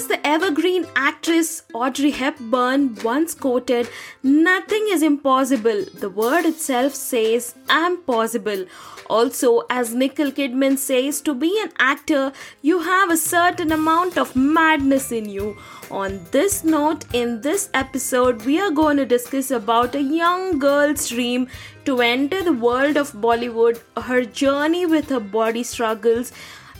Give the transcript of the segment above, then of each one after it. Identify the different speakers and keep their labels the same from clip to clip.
Speaker 1: As the evergreen actress Audrey Hepburn once quoted, Nothing is impossible. The word itself says, I'm possible. Also, as Nicole Kidman says, to be an actor, you have a certain amount of madness in you. On this note, in this episode, we are going to discuss about a young girl's dream to enter the world of Bollywood, her journey with her body struggles,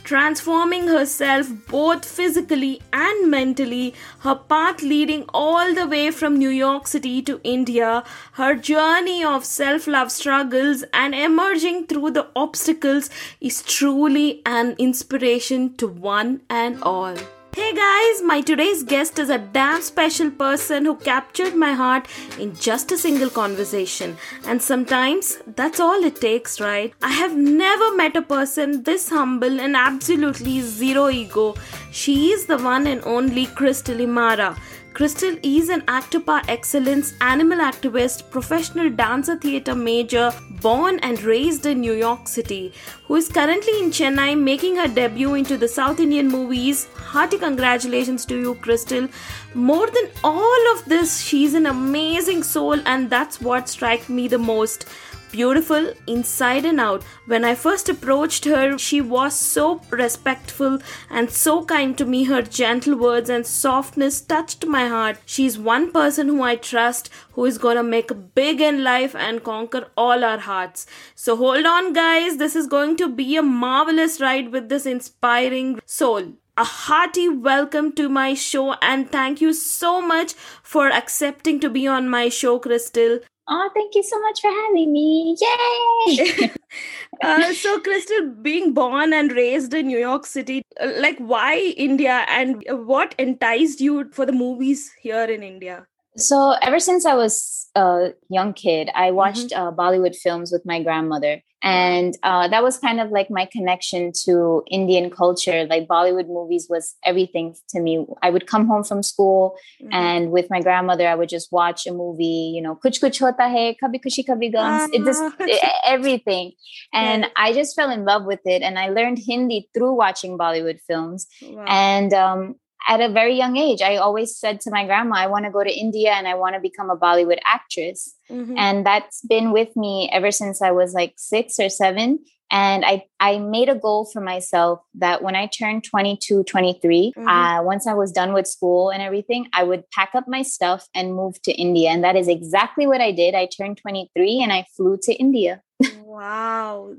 Speaker 1: transforming herself both physically and mentally, her path leading all the way from New York City to India, her journey of self love struggles and emerging through the obstacles is truly an inspiration to one and all. Hey guys, my today's guest is a damn special person who captured my heart in just a single conversation. And sometimes that's all it takes, right? I have never met a person this humble and absolutely zero ego. She is the one and only Crystal Imara. Crystal is an actor par excellence, animal activist, professional dancer theatre major, born and raised in New York City, who is currently in Chennai making her debut into the South Indian movies. Hearty congratulations to you, Crystal. More than all of this, she's an amazing soul, and that's what strikes me the most beautiful inside and out. When I first approached her, she was so respectful and so kind to me. Her gentle words and softness touched my heart. She's one person who I trust who is gonna make a big in life and conquer all our hearts. So hold on, guys. This is going to be a marvelous ride with this inspiring soul a hearty welcome to my show and thank you so much for accepting to be on my show, Crystal.
Speaker 2: Oh, thank you so much for having me. Yay!
Speaker 1: uh, so, Crystal, being born and raised in New York City, uh, like why India and what enticed you for the movies here in India?
Speaker 2: So, ever since I was a young kid, I mm-hmm. watched mm-hmm. uh, Bollywood films with my grandmother and uh, that was kind of like my connection to indian culture like bollywood movies was everything to me i would come home from school mm-hmm. and with my grandmother i would just watch a movie you know kuch kuch hota hai kabhi khushi kabhi gum it just ah. it, everything and yeah. i just fell in love with it and i learned hindi through watching bollywood films wow. and um, at a very young age, I always said to my grandma, I want to go to India and I want to become a Bollywood actress. Mm-hmm. And that's been with me ever since I was like six or seven. And I, I made a goal for myself that when I turned 22, 23, mm-hmm. uh, once I was done with school and everything, I would pack up my stuff and move to India. And that is exactly what I did. I turned 23 and I flew to India.
Speaker 1: Wow.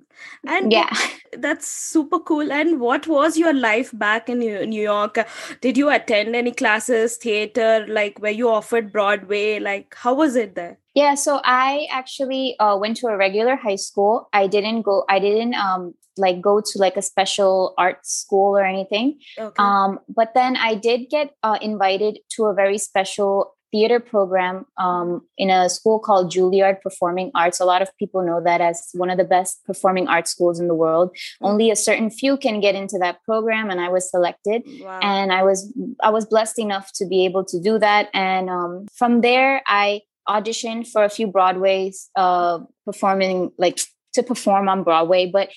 Speaker 1: And yeah, that's super cool. And what was your life back in New York? Did you attend any classes, theater, like where you offered Broadway? Like, how was it there?
Speaker 2: Yeah, so I actually uh, went to a regular high school. I didn't go, I didn't um, like go to like a special art school or anything. Okay. Um, but then I did get uh, invited to a very special theater program um, in a school called Juilliard Performing Arts. A lot of people know that as one of the best performing arts schools in the world. Only a certain few can get into that program, and I was selected. Wow. And I was I was blessed enough to be able to do that. And um, from there, I auditioned for a few Broadways, uh, performing like to perform on Broadway, but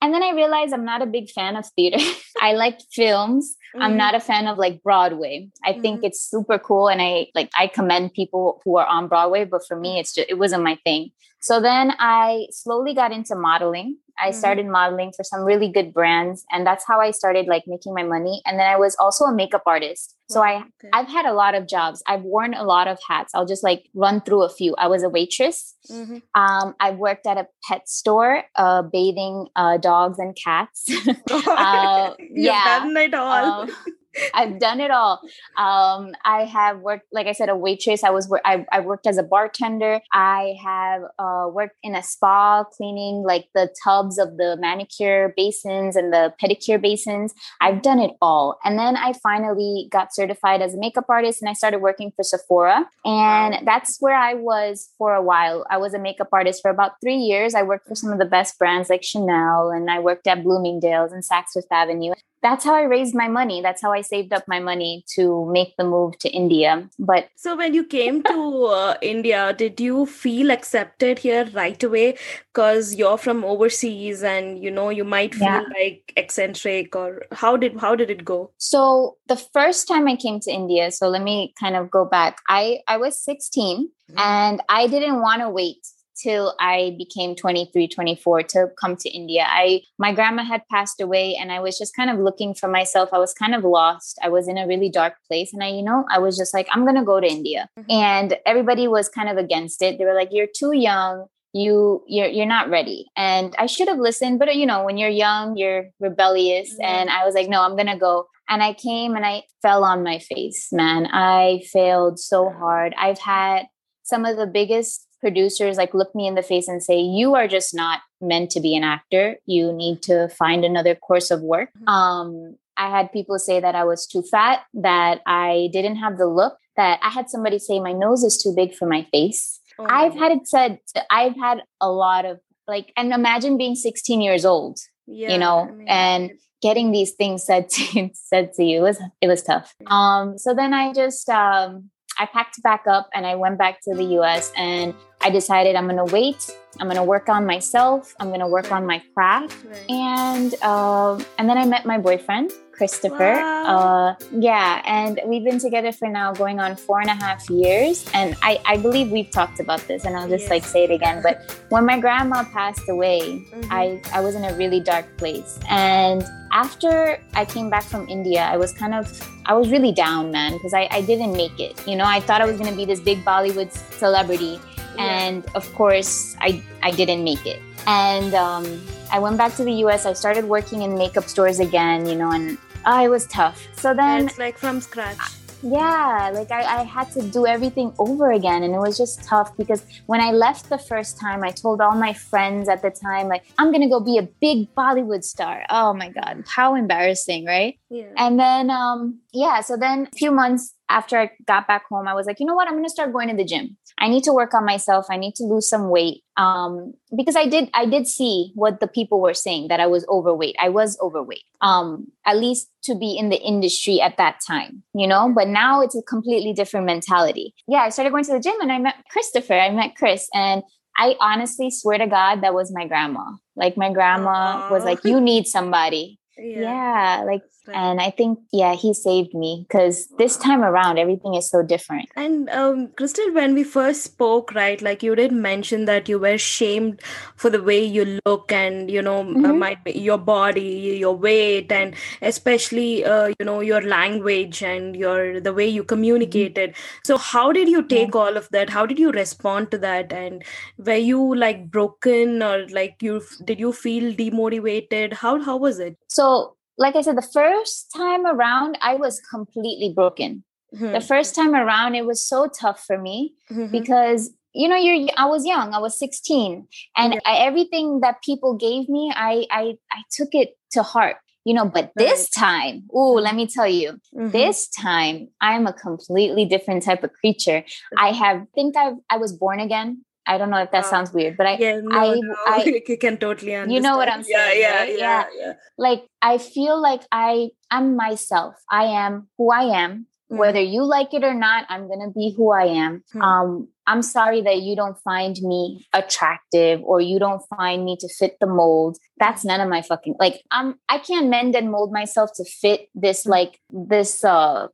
Speaker 2: and then I realized I'm not a big fan of theater. I like films. Mm-hmm. I'm not a fan of like Broadway. I mm-hmm. think it's super cool and I like I commend people who are on Broadway, but for me it's just it wasn't my thing. So then I slowly got into modeling. I mm-hmm. started modeling for some really good brands and that's how I started like making my money and then I was also a makeup artist. So I okay. I've had a lot of jobs. I've worn a lot of hats. I'll just like run through a few. I was a waitress. Mm-hmm. Um, I worked at a pet store, uh, bathing uh, dogs and cats.
Speaker 1: uh, yeah, done it all.
Speaker 2: Um, I've done it all. Um, I have worked, like I said, a waitress. I was, I, I worked as a bartender. I have uh, worked in a spa, cleaning like the tubs of the manicure basins and the pedicure basins. I've done it all. And then I finally got certified as a makeup artist, and I started working for Sephora. And that's where I was for a while. I was a makeup artist for about three years. I worked for some of the best brands like Chanel, and I worked at Bloomingdale's and Saks Fifth Avenue that's how I raised my money. That's how I saved up my money to make the move to India. But
Speaker 1: so when you came to uh, India, did you feel accepted here right away? Because you're from overseas, and you know you might feel yeah. like eccentric, or how did how did it go?
Speaker 2: So the first time I came to India, so let me kind of go back. I I was 16, mm-hmm. and I didn't want to wait till I became 23, 24 to come to India. I my grandma had passed away and I was just kind of looking for myself. I was kind of lost. I was in a really dark place and I you know, I was just like I'm going to go to India. Mm-hmm. And everybody was kind of against it. They were like you're too young. You you're you're not ready. And I should have listened, but you know, when you're young, you're rebellious mm-hmm. and I was like no, I'm going to go. And I came and I fell on my face, man. I failed so hard. I've had some of the biggest producers like look me in the face and say you are just not meant to be an actor. You need to find another course of work. Mm-hmm. um i had people say that i was too fat that i didn't have the look that i had somebody say my nose is too big for my face. Oh. i've had it said i've had a lot of like and imagine being 16 years old yeah, you know I mean, and getting these things said to, said to you it was it was tough. Um so then i just um I packed back up and I went back to the US and I decided I'm going to wait. I'm going to work on myself. I'm going to work on my craft. Right. And uh, and then I met my boyfriend, Christopher. Wow. Uh, yeah, and we've been together for now going on four and a half years. And I, I believe we've talked about this, and I'll just yes. like say it again. But when my grandma passed away, mm-hmm. I, I was in a really dark place. And after I came back from India, I was kind of, I was really down, man, because I, I didn't make it. You know, I thought I was going to be this big Bollywood celebrity and of course i i didn't make it. And um, i went back to the us i started working in makeup stores again you know and uh, it was tough. So then
Speaker 1: it's like from scratch.
Speaker 2: Yeah like I, I had to do everything over again and it was just tough because when i left the first time i told all my friends at the time like i'm gonna go be a big bollywood star. Oh my god how embarrassing right? Yeah. and then um yeah so then a few months after i got back home i was like you know what i'm gonna start going to the gym I need to work on myself. I need to lose some weight. Um, because I did, I did see what the people were saying that I was overweight. I was overweight. Um, at least to be in the industry at that time, you know. But now it's a completely different mentality. Yeah, I started going to the gym and I met Christopher. I met Chris, and I honestly swear to God that was my grandma. Like my grandma Aww. was like, "You need somebody." Yeah. yeah, like and i think yeah he saved me because this time around everything is so different.
Speaker 1: And um crystal when we first spoke right like you did mention that you were shamed for the way you look and you know uh, mm-hmm. uh, might be your body your weight and especially uh, you know your language and your the way you mm-hmm. communicated. Mm-hmm. so how did you take all of that? How did you respond to that? And were you like broken or like you did you feel demotivated? How how was it?
Speaker 2: So like I said, the first time around, I was completely broken. Mm-hmm. The first time around, it was so tough for me mm-hmm. because you know you're i was young i was 16 and. I, everything that people gave me i i i took it to heart you know but this time oh let me tell you mm-hmm. this time i'm a completely different type of creature i have think i i was born again I don't know if that uh, sounds weird, but I, yeah, no, I, no. I,
Speaker 1: I can totally understand.
Speaker 2: You know what I'm saying?
Speaker 1: Yeah, yeah, right? yeah, yeah,
Speaker 2: Like I feel like I, I'm myself. I am who I am. Mm. Whether you like it or not, I'm gonna be who I am. Mm. Um, I'm sorry that you don't find me attractive or you don't find me to fit the mold. That's none of my fucking like I'm I can't mend and mold myself to fit this mm. like this uh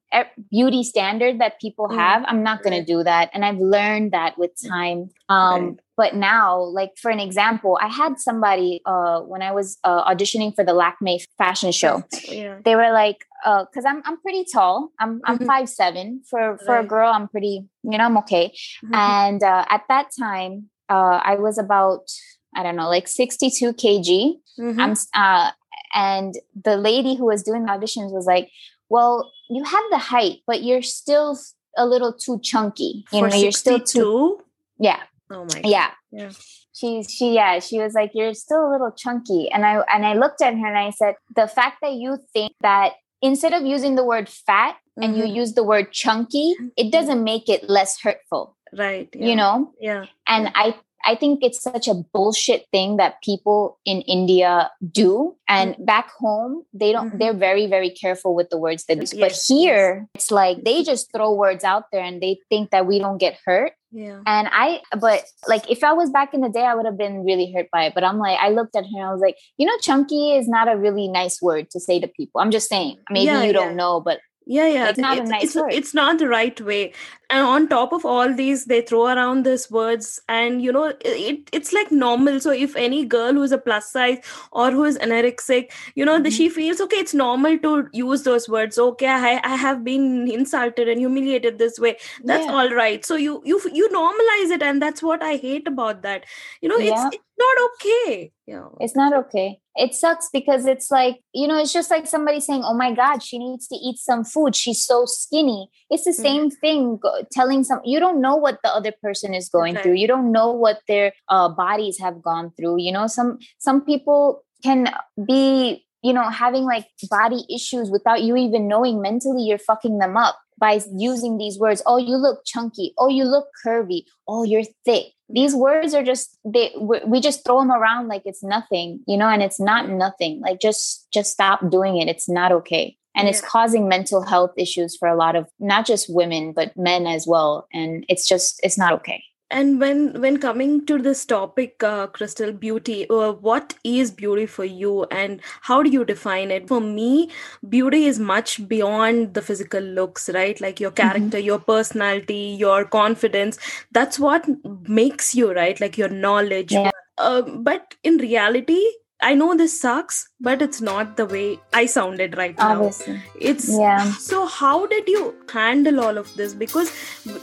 Speaker 2: beauty standard that people mm. have. I'm not going to do that and I've learned that with mm. time. Um but now like for an example, I had somebody uh when I was uh, auditioning for the Lakme fashion show. Yeah. They were like uh cuz I'm I'm pretty tall. I'm I'm mm-hmm. 5'7 for for right. a girl I'm pretty you know, I'm okay. Mm-hmm. And uh, at that time, uh, I was about, I don't know, like 62 kg. Mm-hmm. I'm, uh, and the lady who was doing the auditions was like, well, you have the height, but you're still a little too chunky. You
Speaker 1: For know, you're still too.
Speaker 2: Yeah.
Speaker 1: Oh my.
Speaker 2: God. Yeah. Yeah. She, she, yeah, she was like, you're still a little chunky. And I, and I looked at her and I said, the fact that you think that instead of using the word fat, and mm-hmm. you use the word chunky, it doesn't make it less hurtful.
Speaker 1: Right.
Speaker 2: Yeah. You know?
Speaker 1: Yeah.
Speaker 2: And I I think it's such a bullshit thing that people in India do. And mm-hmm. back home, they don't, mm-hmm. they're very, very careful with the words they use. Yes, but here, yes. it's like they just throw words out there and they think that we don't get hurt.
Speaker 1: Yeah.
Speaker 2: And I, but like if I was back in the day, I would have been really hurt by it. But I'm like, I looked at her and I was like, you know, chunky is not a really nice word to say to people. I'm just saying, maybe yeah, you yeah. don't know, but
Speaker 1: yeah yeah it's not, it's, nice it's, it's, not the right way. And on top of all these they throw around these words and you know it, it's like normal. So if any girl who's a plus size or who is anorexic you know mm-hmm. the, she feels okay it's normal to use those words. Okay i, I have been insulted and humiliated this way. That's yeah. all right. So you you you normalize it and that's what i hate about that. You know yeah. it's, it's not okay.
Speaker 2: Yeah. It's not okay it sucks because it's like you know it's just like somebody saying oh my god she needs to eat some food. She's so skinny. It's the mm-hmm. same thing telling some you don't know what the other person is going okay. through you don't know what their uh, bodies have gone through you know? Some some people can be you know having like body issues without you even knowing. Mentally you're fucking them up by using these words. Oh you look chunky. Oh you look curvy. Oh you're thick these words are just they we just throw them around like it's nothing you know and it's not nothing. Like just just stop doing it. It's not okay. And yeah. it's causing mental health issues for a lot of not just women but men as well. And it's just it's not okay
Speaker 1: and when when coming to this topic uh, crystal beauty uh, what is beauty for you and how do you define it for me beauty is much beyond the physical looks right like your mm-hmm. character mm-hmm. your personality your confidence that's what makes you right like your knowledge yeah. uh, but in reality I know this sucks, but it's not the way I sounded right
Speaker 2: Obviously.
Speaker 1: now. It's yeah. So how did you handle all of this? Because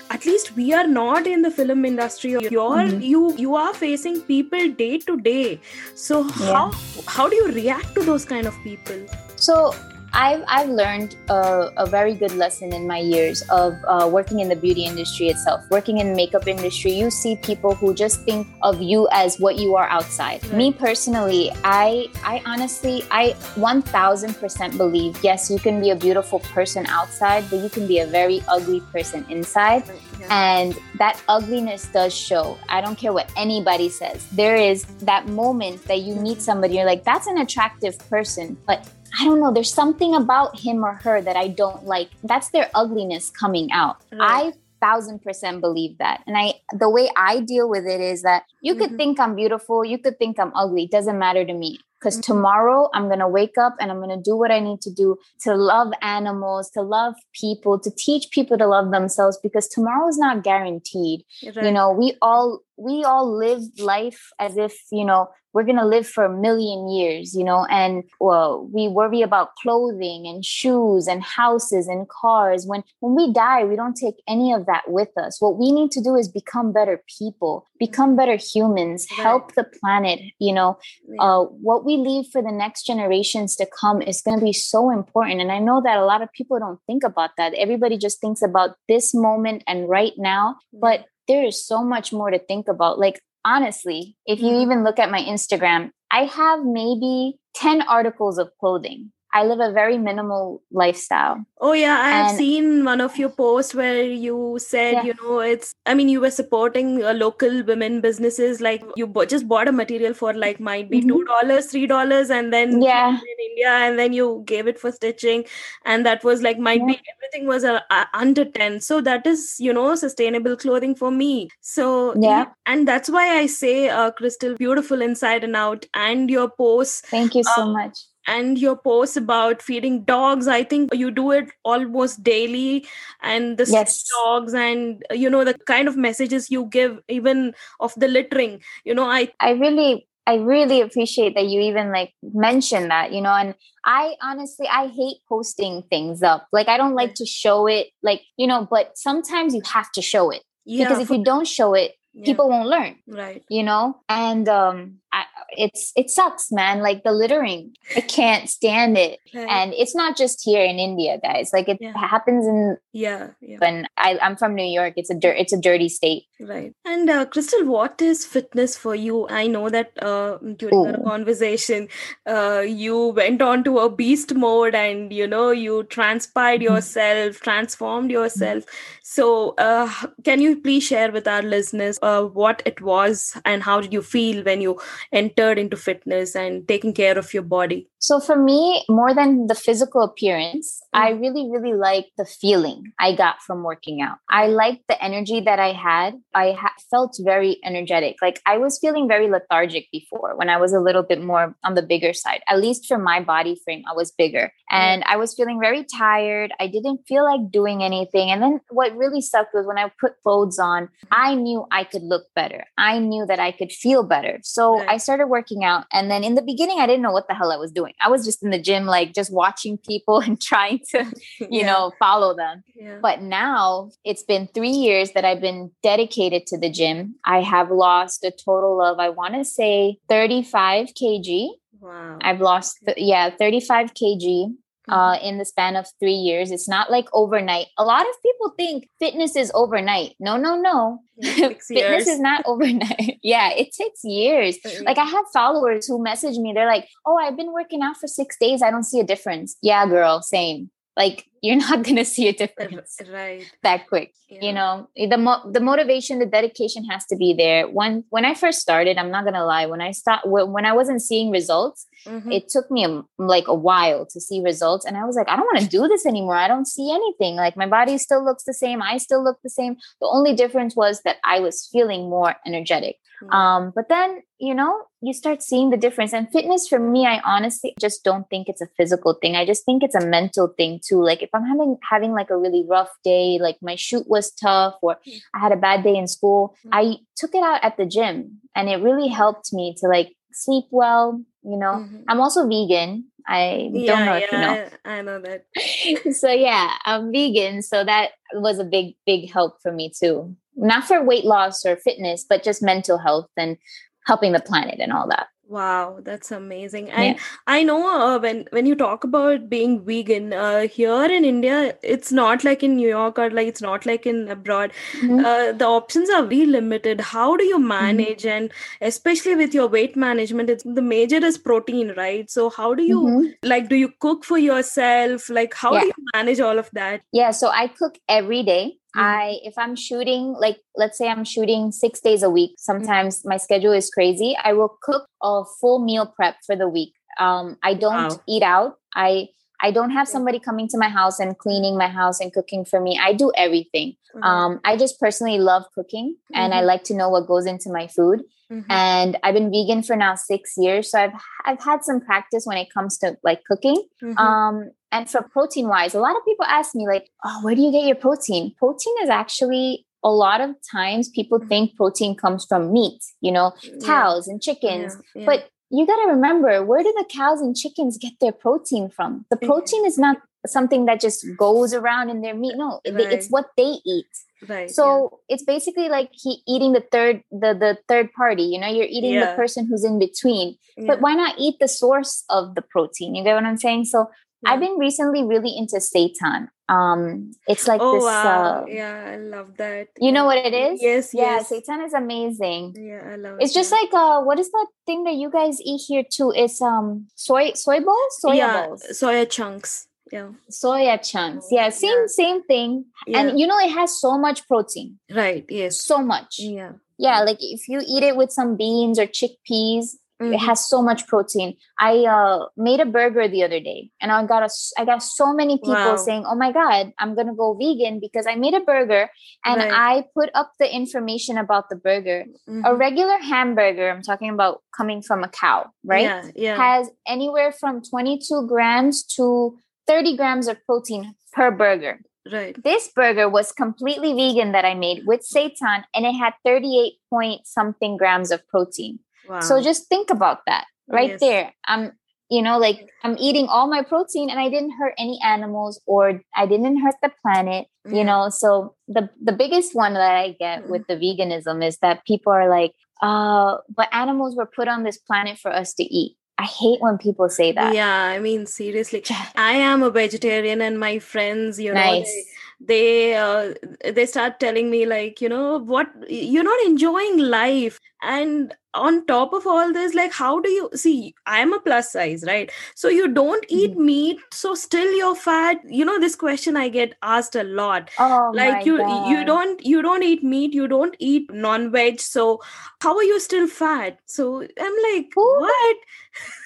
Speaker 1: at least we are not in the film industry. You're mm-hmm. you you are facing people day to day. So yeah. how how do you react to those kind of people?
Speaker 2: So I've, I've learned a, a, very good lesson in my years of uh, working in the beauty industry itself. Working in makeup industry, you see people who just think of you as what you are outside. Right. Me personally, I I honestly I 1000% believe yes, you can be a beautiful person outside, but you can be a very ugly person inside. Yeah. And that ugliness does show. I don't care what anybody says. There is that moment that you meet somebody, you're like, that's an attractive person, but I don't know, there's something about him or her that I don't like. That's their ugliness coming out. I thousand percent believe that. And I the way I deal with it is that you could mm-hmm. think I'm beautiful, you could think I'm ugly, it doesn't matter to me. Because mm-hmm. tomorrow I'm gonna wake up and I'm gonna do what I need to do to love animals, to love people, to teach people to love themselves because tomorrow is not guaranteed. Right. You know, we all we all live life as if, you know, we're going to live for a million years, you know, and well, we worry about clothing and shoes and houses and cars. When when we die, we don't take any of that with us. What we need to do is become better people, become better humans, right. help the planet, you know. Yeah. Uh, what we leave for the next generations to come is going to be so important. And I know that a lot of people don't think about that. Everybody just thinks about this moment and right now, but there is so much more to think about. Like honestly, if you mm-hmm. even look at my Instagram, I have maybe 10 articles of clothing. I live a very minimal lifestyle.
Speaker 1: Oh yeah, I have seen one of your posts where you said, yeah. you know, it's. I mean, you were supporting uh, local women businesses. Like you bo- just bought a material for like might be mm-hmm. two dollars, three dollars, and then
Speaker 2: yeah,
Speaker 1: in India, and then you gave it for stitching, and that was like might yeah. be everything was uh, uh, under ten. So that is you know sustainable clothing for me. So
Speaker 2: yeah,
Speaker 1: and that's why I say, uh, Crystal, beautiful inside and out, and your posts.
Speaker 2: Thank you so uh, much
Speaker 1: and your posts about feeding dogs i think you do it almost daily. And the yes. dogs and you know the kind of messages you give even of the littering you know i
Speaker 2: i really i really appreciate that you even like mention that you know and i honestly i hate posting things up. Like i don't like to show it like you know but sometimes you have to show it. Yeah, because if you don't show it yeah. people won't learn
Speaker 1: right.
Speaker 2: you know? And um I, it's it sucks, man. Like the littering, I can't stand it. Okay. And it's not just here in India, guys. Like it yeah. happens in
Speaker 1: yeah. yeah.
Speaker 2: When I I'm from New York, it's a dirt it's a dirty state.
Speaker 1: Right. And uh, Crystal, what is fitness for you? I know that uh, during Ooh. our conversation, uh, you went on to a beast mode, and you know you transpired mm-hmm. yourself, transformed yourself. So, uh, can you please share with our listeners uh, what it was and how did you feel when you entered into fitness and taking care of your body?
Speaker 2: So, for me, more than the physical appearance. Mm-hmm. I really, really like the feeling I got from working out. I liked the energy that I had. I ha- felt very energetic. Like I was feeling very lethargic before when I was a little bit more on the bigger side. At least for my body frame, I was bigger and. I was feeling very tired. I didn't feel like doing anything. And then what really sucked was when I put clothes on, I knew I could look better. I knew that I could feel better. So right. I started working out. And then in the beginning, I didn't know what the hell I was doing. I was just in the gym, like just watching people and trying to, you yeah. know, follow them. Yeah. But now it's been three years that I've been dedicated to the gym. I have lost a total of, I want to say 35 kg. Wow. I've lost, yeah, 35 kg uh, mm-hmm. in the span of three years. It's not like overnight. A lot of people think fitness is overnight. No, no, no. fitness is not overnight. yeah, it takes years. Like I have followers who message me. They're like, "Oh, I've been working out for six days. I don't see a difference." Yeah, girl, same like you're not going to see a difference
Speaker 1: right.
Speaker 2: that quick yeah. you know? The mo- the motivation the dedication has to be there. When when i first started i'm not going to lie when i start when when i wasn't seeing results mm-hmm. it took me a, like a while to see results and i was like i don't want to do this anymore. I don't see anything. Like my body still looks the same. I still look the same. The only difference was that i was feeling more energetic. Mm-hmm. um but then you know you start seeing the difference and fitness for me i honestly just don't think it's a physical thing. I just think it's a mental thing too. Like if i'm having having like a really rough day like my shoot was tough or mm. i had a bad day in school. Mm-hmm. i took it out at the gym and it really helped me to like sleep well you know. Mm-hmm. i'm also vegan. I yeah, don't know yeah, if you know.
Speaker 1: I, I know that.
Speaker 2: So yeah i'm vegan so that was a big big help for me too. Not for weight loss or fitness but just mental health and helping the planet and all that
Speaker 1: Wow, that's amazing. And yeah. I know uh, when when you talk about being vegan uh, here in India, it's not like in New York or like it's not like in abroad. Mm-hmm. Uh, the options are very limited. How do you mm-hmm. manage, mm-hmm. and especially with your weight management, it's the major is protein, right? So how do you mm-hmm. like? Do you cook for yourself? Like how yeah. do you manage all of that?
Speaker 2: Yeah, so I cook every day. Mm-hmm. I if I'm shooting like let's say I'm shooting 6 days a week, mm-hmm. sometimes my schedule is crazy, I will cook a full meal prep for the week. Um I don't wow. eat out. I I don't have somebody coming to my house and cleaning my house and cooking for me. I do everything. Mm-hmm. Um, I just personally love cooking and mm-hmm. I like to know what goes into my food. Mm-hmm. And I've been vegan for now six years, so I've I've had some practice when it comes to like cooking. Mm-hmm. Um, and for protein wise, a lot of people ask me like, "Oh, where do you get your protein?" Protein is actually a lot of times people mm-hmm. think protein comes from meat, you know, cows yeah. and chickens, yeah. Yeah. but you got to remember where do the cows and chickens get their protein from? The protein is not something that just goes around in their meat. No, right. it's what they eat. Right. So yeah. it's basically like he eating the third the the third party. You know, you're eating yeah. the person who's in between. Yeah. But why not eat the source of the protein? You get what I'm saying? So I've been recently really into seitan. Um, it's like
Speaker 1: oh,
Speaker 2: this.
Speaker 1: Wow. Uh, yeah, I love that.
Speaker 2: You know what it is?
Speaker 1: Yes,
Speaker 2: yeah. Yes. Seitan is amazing.
Speaker 1: Yeah, I love. It.
Speaker 2: It's it. just like uh, what is that thing that you guys eat here too? It's um soy soy balls, soya yeah, balls,
Speaker 1: soya chunks yeah
Speaker 2: soya chunks yeah same yeah. same thing yeah. and you know it has so much protein
Speaker 1: right yes
Speaker 2: so much
Speaker 1: yeah
Speaker 2: yeah like if you eat it with some beans or chickpeas mm-hmm. it has so much protein i uh made a burger the other day and i got a i got so many people wow. saying oh my god i'm gonna go vegan because i made a burger and right. i put up the information about the burger mm-hmm. a regular hamburger i'm talking about coming from a cow right
Speaker 1: yeah, yeah.
Speaker 2: has anywhere from 22 grams to 30 grams of protein per burger.
Speaker 1: Right.
Speaker 2: This burger was completely vegan that I made with seitan and it had 38 point something grams of protein. Wow. So just think about that right yes. there. I'm you know like I'm eating all my protein and I didn't hurt any animals or I didn't hurt the planet, mm-hmm. you know. So the the biggest one that I get mm-hmm. with the veganism is that people are like uh, but animals were put on this planet for us to eat. I hate when people say that.
Speaker 1: Yeah, I mean, seriously, I am a vegetarian, and my friends, you know, nice. they, they uh, they start telling me like you know what you're not enjoying life and on top of all this like how do you see i am a plus size right so you don't eat mm-hmm. meat so still you're fat you know this question i get asked a lot
Speaker 2: oh
Speaker 1: like you
Speaker 2: God.
Speaker 1: you don't you don't eat meat you don't eat non-veg so how are you still fat so i'm like Ooh. what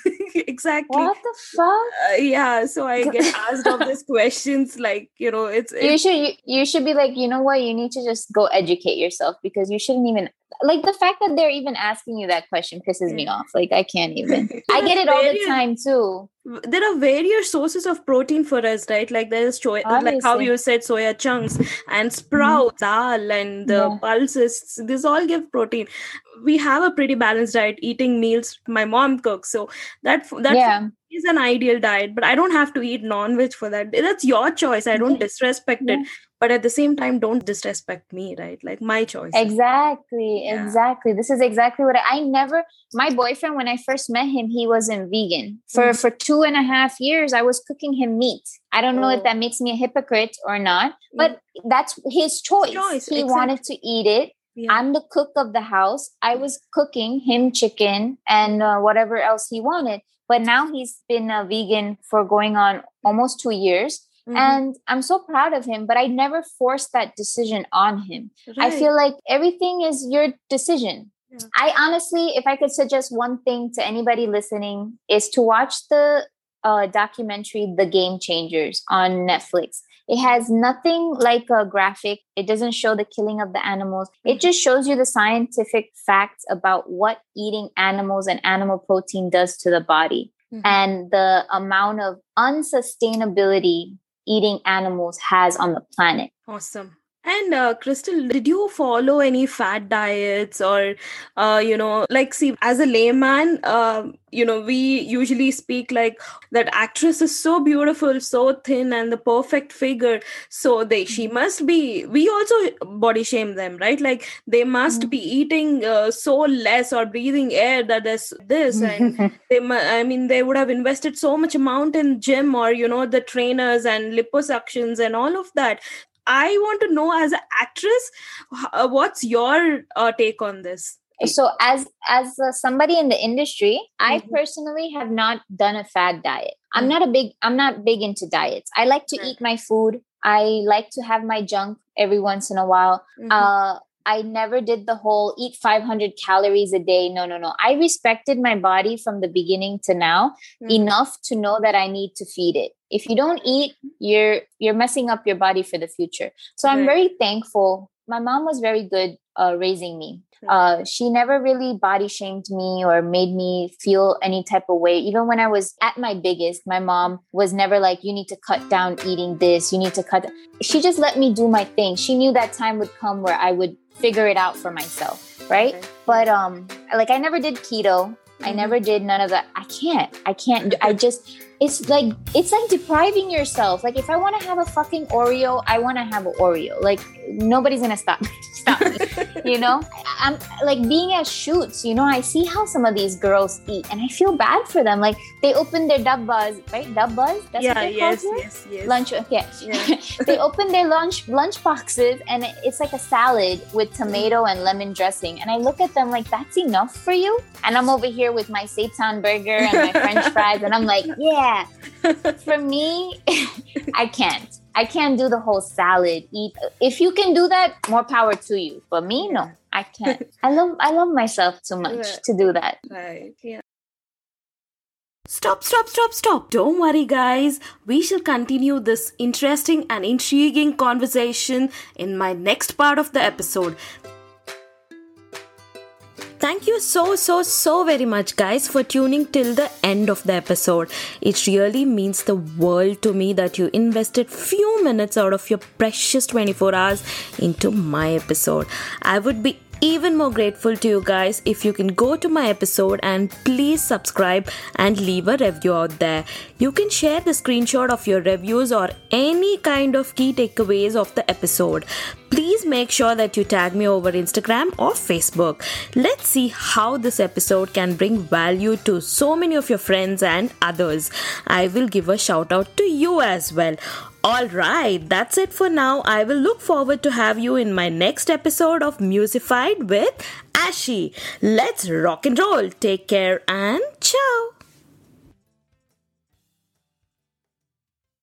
Speaker 1: exactly.
Speaker 2: What the fuck?
Speaker 1: Uh, yeah so i get asked all these questions like you know it's, it's
Speaker 2: you should you, you should be like you know what? You need to just go educate yourself because you shouldn't even like the fact that they're even asking you that question pisses me off. Like i can't even. I get it all the time too
Speaker 1: there are various sources of protein for us right like there's like how you said soya chunks and mm-hmm. sprouts mm-hmm. dal and the yeah. pulses These all give protein we have a pretty balanced diet eating meals my mom cooks so that that yeah. Is an ideal diet but i don't have to eat non-veg for that that's your choice i don't disrespect yeah. it but at the same time don't disrespect me right like my choice
Speaker 2: exactly yeah. exactly this is exactly what I, I, never my boyfriend when i first met him he wasn't vegan for mm-hmm. for two and a half years i was cooking him meat i don't know if oh. that makes me a hypocrite or not but mm-hmm. that's his choice, choice he exactly. wanted to eat it yeah. I'm the cook of the house. I was cooking him chicken and uh, whatever else he wanted. But now he's been a vegan for going on almost two years. Mm-hmm. And I'm so proud of him, but I never forced that decision on him. Right. I feel like everything is your decision. Yeah. I honestly, if I could suggest one thing to anybody listening, is to watch the uh, documentary The Game Changers on Netflix. It has nothing like a graphic. It doesn't show the killing of the animals. It mm-hmm. just shows you the scientific facts about what eating animals and animal protein does to the body mm-hmm. and the amount of unsustainability eating animals has on the planet.
Speaker 1: Awesome. And uh, Crystal, did you follow any fad diets or, uh, you know, like, see, as a layman, uh, you know, we usually speak like that actress is so beautiful, so thin, and the perfect figure. So they, she mm-hmm. must be. We also body shame them, right? Like they must mm-hmm. be eating uh, so less or breathing air that there's this, and they, I mean, they would have invested so much amount in gym or you know the trainers and liposuctions and all of that I want to know as an actress, uh, what's your uh, take on this?
Speaker 2: So, as as uh, somebody in the industry, mm-hmm. I personally have not done a fad diet. I'm mm-hmm. not a big I'm not big into diets. I like to mm-hmm. eat my food. I like to have my junk every once in a while. Mm-hmm. Uh, I never did the whole eat 500 calories a day. No, no, no. I respected my body from the beginning to now mm. enough to know that I need to feed it. If you don't eat, you're you're messing up your body for the future. So I'm very thankful. My mom was very good uh, raising me. Uh, she never really body shamed me or made me feel any type of way. Even when I was at my biggest, my mom was never like, you need to cut down eating this, you need to cut. She just let me do my thing. She knew that time would come where I would figure it out for myself, right? Okay. But um like I never did keto. Mm-hmm. I never did none of that. I can't. I can't. I just it's like it's like depriving yourself. Like if I want to have a fucking Oreo, I want to have an Oreo. Like nobody's gonna stop stop me. you know, I'm like being at shoots. You know, I see how some of these girls eat, and I feel bad for them. Like they open their buzz, right? buzz.
Speaker 1: That's yeah, yes, yes, yes.
Speaker 2: Lunch. Okay. Yeah. they open their lunch lunch boxes, and it's like a salad with mm-hmm. tomato and lemon dressing. And I look at them like, that's enough for you. And I'm over here with my seitan burger and my French fries, and I'm like, yeah For me, I can't. I can't do the whole salad. Eat. If you can do that, more power to you. But me, no, I can't. I love I love myself too much yeah. to do that.
Speaker 1: Right. Yeah. Stop, stop, stop, stop. Don't worry, guys. We shall continue this interesting and intriguing conversation in my next part of the episode. Thank you so, so, so very much, guys, for tuning till the end of the episode. It really means the world to me that you invested few minutes out of your precious 24 hours into my episode. I would be even more grateful to you guys if you can go to my episode and please subscribe and leave a review out there. You can share the screenshot of your reviews or any kind of key takeaways of the episode. Please make sure that you tag me over Instagram or Facebook. Let's see how this episode can bring value to so many of your friends and others. I will give a shout out to you as well. All right, that's it for now. I will look forward to have you in my next episode of Musified with Ashi. Let's rock and roll. Take care and ciao.